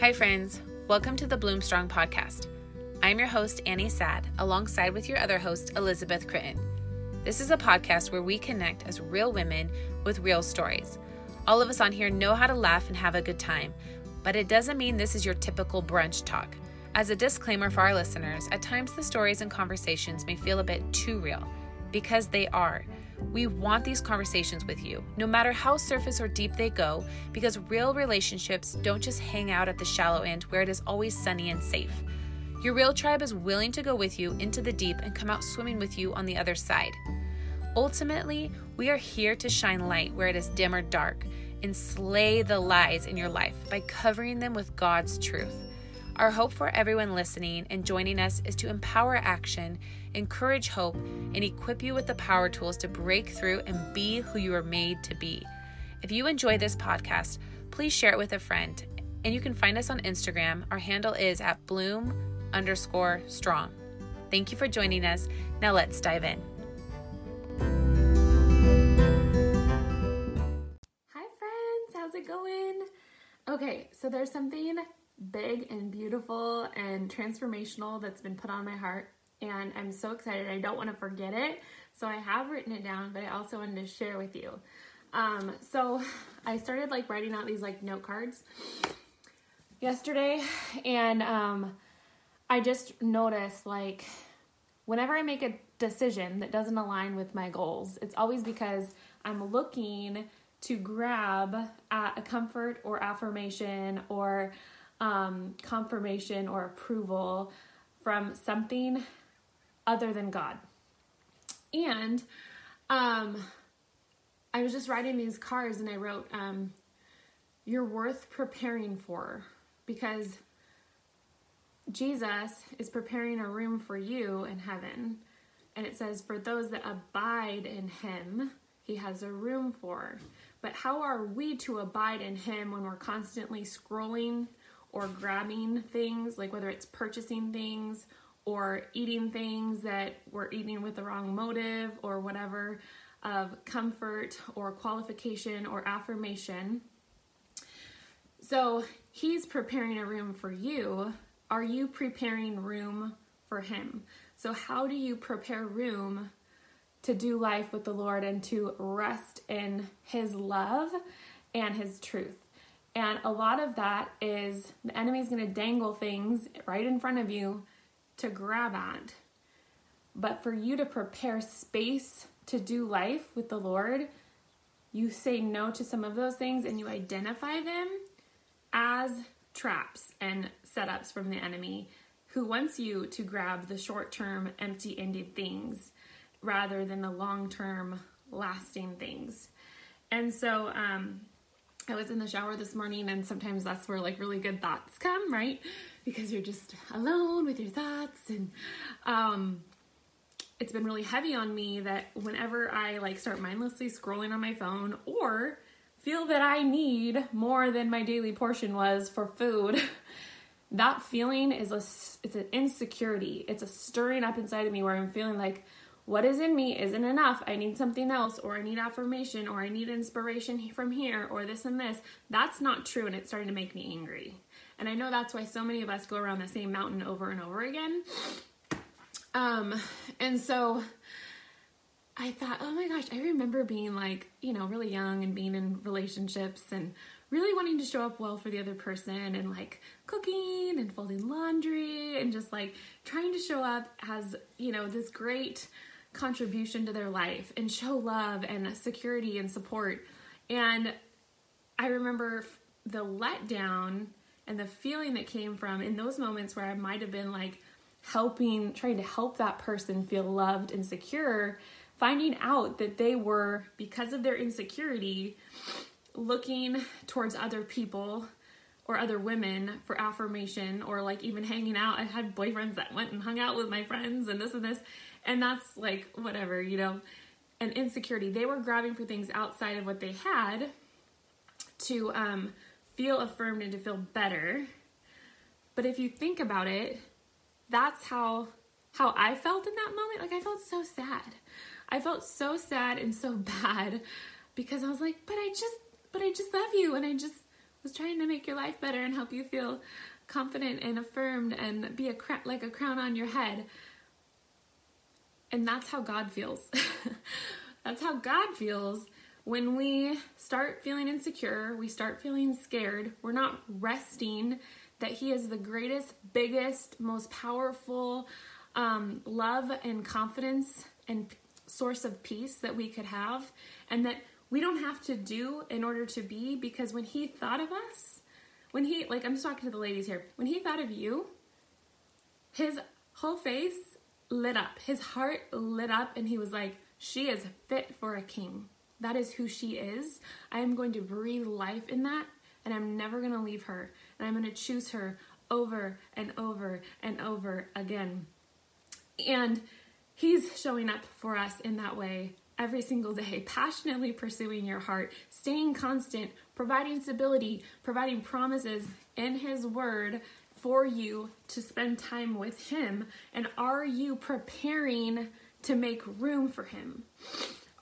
Hi, friends. Welcome to the Bloomstrong podcast. I'm your host, Annie Sad, alongside with your other host, Elizabeth Critton. This is a podcast where we connect as real women with real stories. All of us on here know how to laugh and have a good time, but it doesn't mean this is your typical brunch talk. As a disclaimer for our listeners, at times the stories and conversations may feel a bit too real, because they are. We want these conversations with you, no matter how surface or deep they go, because real relationships don't just hang out at the shallow end where it is always sunny and safe. Your real tribe is willing to go with you into the deep and come out swimming with you on the other side. Ultimately, we are here to shine light where it is dim or dark and slay the lies in your life by covering them with God's truth. Our hope for everyone listening and joining us is to empower action, encourage hope, and equip you with the power tools to break through and be who you are made to be. If you enjoy this podcast, please share it with a friend. And you can find us on Instagram. Our handle is at bloom underscore strong. Thank you for joining us. Now let's dive in. Hi, friends. How's it going? Okay, so there's something big and beautiful and transformational that's been put on my heart, and I'm so excited. I don't want to forget it, so I have written it down, but I also wanted to share with you. Um, so I started like writing out these like note cards yesterday, and um, I just noticed like whenever I make a decision that doesn't align with my goals, it's always because I'm looking to grab at a comfort or affirmation or um, confirmation or approval from something other than God. And um, I was just writing these cards and I wrote, um, You're worth preparing for because Jesus is preparing a room for you in heaven. And it says, For those that abide in him, he has a room for. But how are we to abide in him when we're constantly scrolling or grabbing things, like whether it's purchasing things or eating things that we're eating with the wrong motive or whatever of comfort or qualification or affirmation? So he's preparing a room for you. Are you preparing room for him? So, how do you prepare room to do life with the Lord and to rest in his love and his truth? And a lot of that is the enemy's going to dangle things right in front of you to grab at. But for you to prepare space to do life with the Lord, you say no to some of those things and you identify them as traps and setups from the enemy who wants you to grab the short term, empty ended things rather than the long term, lasting things. And so, um, I was in the shower this morning, and sometimes that's where like really good thoughts come, right? Because you're just alone with your thoughts, and um, it's been really heavy on me that whenever I like start mindlessly scrolling on my phone or feel that I need more than my daily portion was for food, that feeling is a it's an insecurity. It's a stirring up inside of me where I'm feeling like what is in me isn't enough. I need something else, or I need affirmation, or I need inspiration from here, or this and this. That's not true, and it's starting to make me angry. And I know that's why so many of us go around the same mountain over and over again. Um, and so I thought, oh my gosh, I remember being like, you know, really young and being in relationships and really wanting to show up well for the other person and like cooking and folding laundry and just like trying to show up as, you know, this great contribution to their life and show love and security and support. And I remember the letdown and the feeling that came from in those moments where I might have been like helping, trying to help that person feel loved and secure, finding out that they were, because of their insecurity, looking towards other people or other women for affirmation or like even hanging out. I had boyfriends that went and hung out with my friends and this and this. And that's like whatever, you know, an insecurity. They were grabbing for things outside of what they had to um, feel affirmed and to feel better. But if you think about it, that's how how I felt in that moment. Like I felt so sad. I felt so sad and so bad because I was like, but I just but I just love you and I just was trying to make your life better and help you feel confident and affirmed and be a like a crown on your head. And that's how God feels. that's how God feels when we start feeling insecure, we start feeling scared, we're not resting that He is the greatest, biggest, most powerful um, love and confidence and source of peace that we could have, and that we don't have to do in order to be because when He thought of us, when He, like, I'm just talking to the ladies here, when He thought of you, His whole face lit up, His heart lit up, and He was like, She is fit for a king. That is who she is. I am going to breathe life in that, and I'm never going to leave her. And I'm going to choose her over and over and over again. And He's showing up for us in that way every single day, passionately pursuing your heart, staying constant, providing stability, providing promises in His Word for you to spend time with Him. And are you preparing to make room for Him?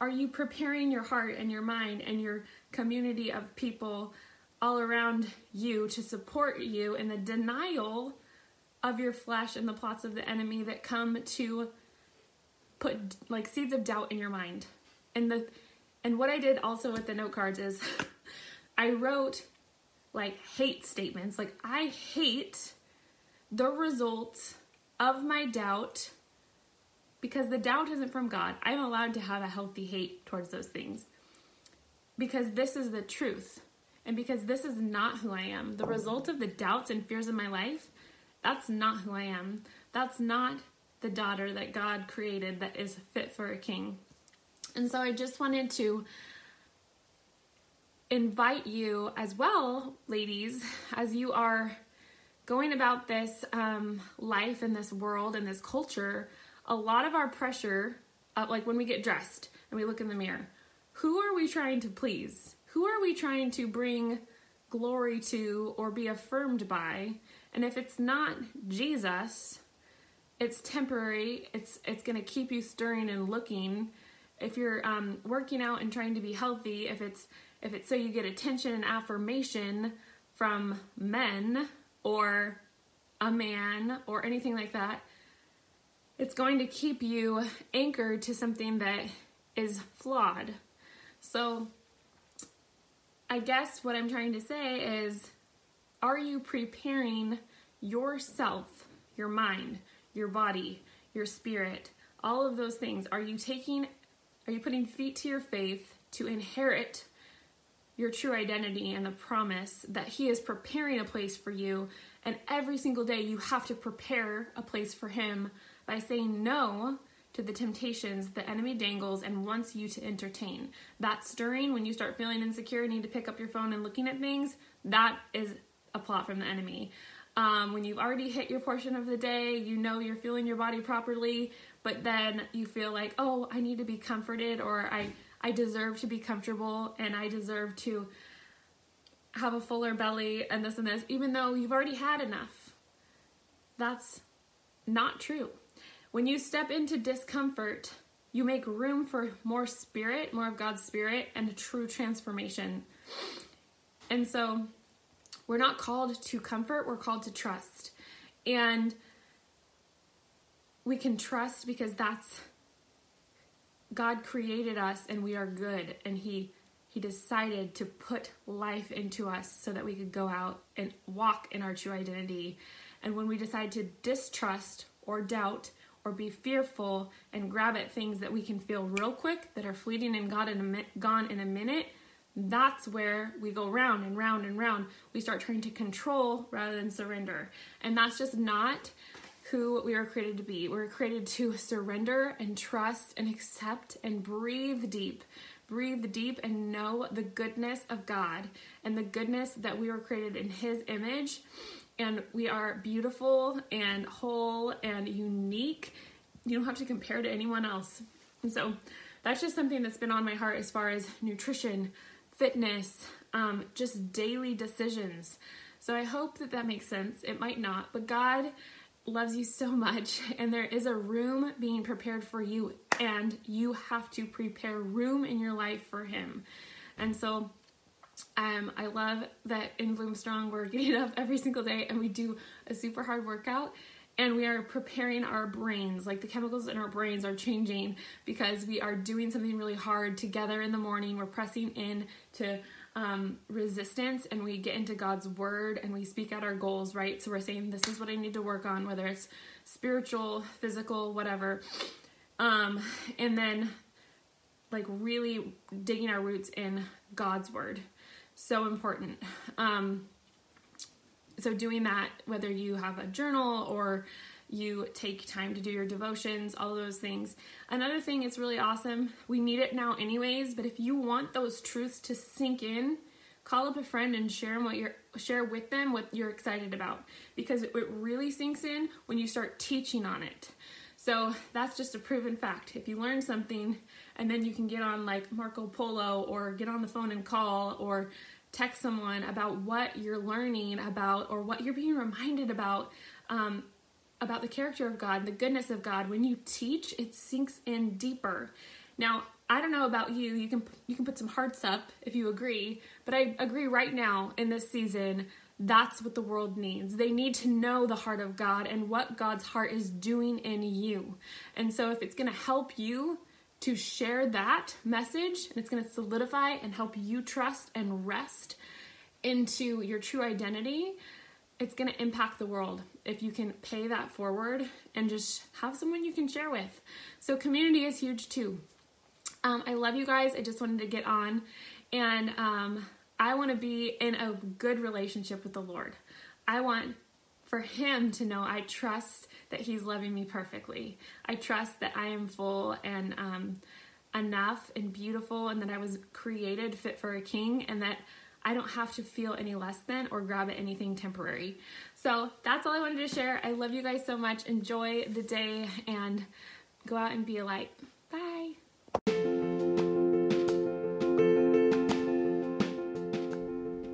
Are you preparing your heart and your mind and your community of people all around you to support you in the denial of your flesh and the plots of the enemy that come to put like seeds of doubt in your mind? And the and what I did also with the note cards is I wrote like hate statements. Like I hate the results of my doubt because the doubt isn't from God. I'm allowed to have a healthy hate towards those things because this is the truth and because this is not who I am. The result of the doubts and fears of my life, that's not who I am. That's not the daughter that God created that is fit for a king. And so I just wanted to invite you as well, ladies, as you are going about this um, life in this world and this culture a lot of our pressure, uh, like when we get dressed and we look in the mirror, who are we trying to please? Who are we trying to bring glory to or be affirmed by? And if it's not Jesus, it's temporary. It's it's going to keep you stirring and looking. If you're um, working out and trying to be healthy, if it's if it's so you get attention and affirmation from men or a man or anything like that, it's going to keep you anchored to something that is flawed. So, I guess what I'm trying to say is are you preparing yourself, your mind, your body, your spirit, all of those things? Are you taking, are you putting feet to your faith to inherit your true identity and the promise that He is preparing a place for you? And every single day you have to prepare a place for Him by saying no to the temptations the enemy dangles and wants you to entertain. That stirring when you start feeling insecure need to pick up your phone and looking at things, that is a plot from the enemy. Um, when you've already hit your portion of the day, you know you're feeling your body properly, but then you feel like, oh, I need to be comforted or I, I deserve to be comfortable and I deserve to have a fuller belly and this and this, even though you've already had enough. That's not true. When you step into discomfort, you make room for more spirit, more of God's spirit, and a true transformation. And so we're not called to comfort, we're called to trust. And we can trust because that's God created us and we are good and he he decided to put life into us so that we could go out and walk in our true identity. And when we decide to distrust or doubt, or be fearful and grab at things that we can feel real quick that are fleeting and gone in a, gone in a minute, that's where we go round and round and round. We start trying to control rather than surrender. And that's just not who we were created to be. We were created to surrender and trust and accept and breathe deep. Breathe deep and know the goodness of God and the goodness that we were created in His image and we are beautiful and whole and unique. You don't have to compare to anyone else. And so that's just something that's been on my heart as far as nutrition, fitness, um, just daily decisions. So I hope that that makes sense. It might not, but God loves you so much, and there is a room being prepared for you, and you have to prepare room in your life for Him. And so Um, I love that in Bloom Strong we're getting up every single day and we do a super hard workout and we are preparing our brains. Like the chemicals in our brains are changing because we are doing something really hard together in the morning. We're pressing in to um, resistance and we get into god's word and we speak out our goals right? So we're saying this is what i need to work on whether it's spiritual physical whatever. Um, and then like really digging our roots in god's word. So important. Um, so doing that whether you have a journal or you take time to do your devotions all those things. Another thing is really awesome. We need it now anyways but if you want those truths to sink in call up a friend and share them what you're share with them what you're excited about because it really sinks in when you start teaching on it. So that's just a proven fact. If you learn something and then you can get on like marco polo or get on the phone and call or text someone about what you're learning about or what you're being reminded about um, about the character of God, the goodness of God. When you teach, it sinks in deeper. Now, I don't know about you. You can you can put some hearts up if you agree, but I agree right now in this season that's what the world needs. They need to know the heart of God and what God's heart is doing in you. And so if it's going to help you to share that message and it's going to solidify and help you trust and rest into your true identity it's going to impact the world if you can pay that forward and just have someone you can share with. So community is huge too. Um, i love you guys. I just wanted to get on. And um, i want to be in a good relationship with the lord. I want for him to know I trust that he's loving me perfectly. I trust that I am full and um, enough and beautiful, and that I was created fit for a king, and that I don't have to feel any less than or grab at anything temporary. So that's all I wanted to share. I love you guys so much. Enjoy the day and go out and be a light. Bye.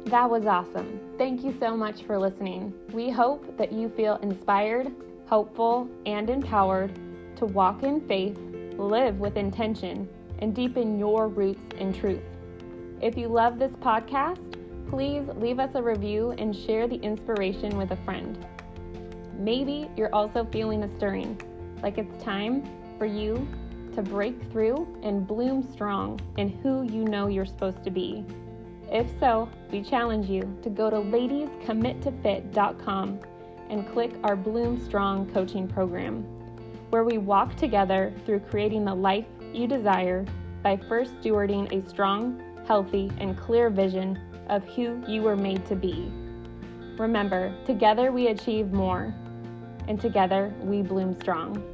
That was awesome. Thank you so much for listening. We hope that you feel inspired, hopeful, and empowered to walk in faith, live with intention, and deepen your roots in truth. If you love this podcast, please leave us a review and share the inspiration with a friend. Maybe you're also feeling a stirring, like it's time for you to break through and bloom strong in who you know you're supposed to be. If so, we challenge you to go to ladiescommittofit.com and click our Bloom Strong coaching program, where we walk together through creating the life you desire by first stewarding a strong, healthy, and clear vision of who you were made to be. Remember, together we achieve more, and together we bloom strong.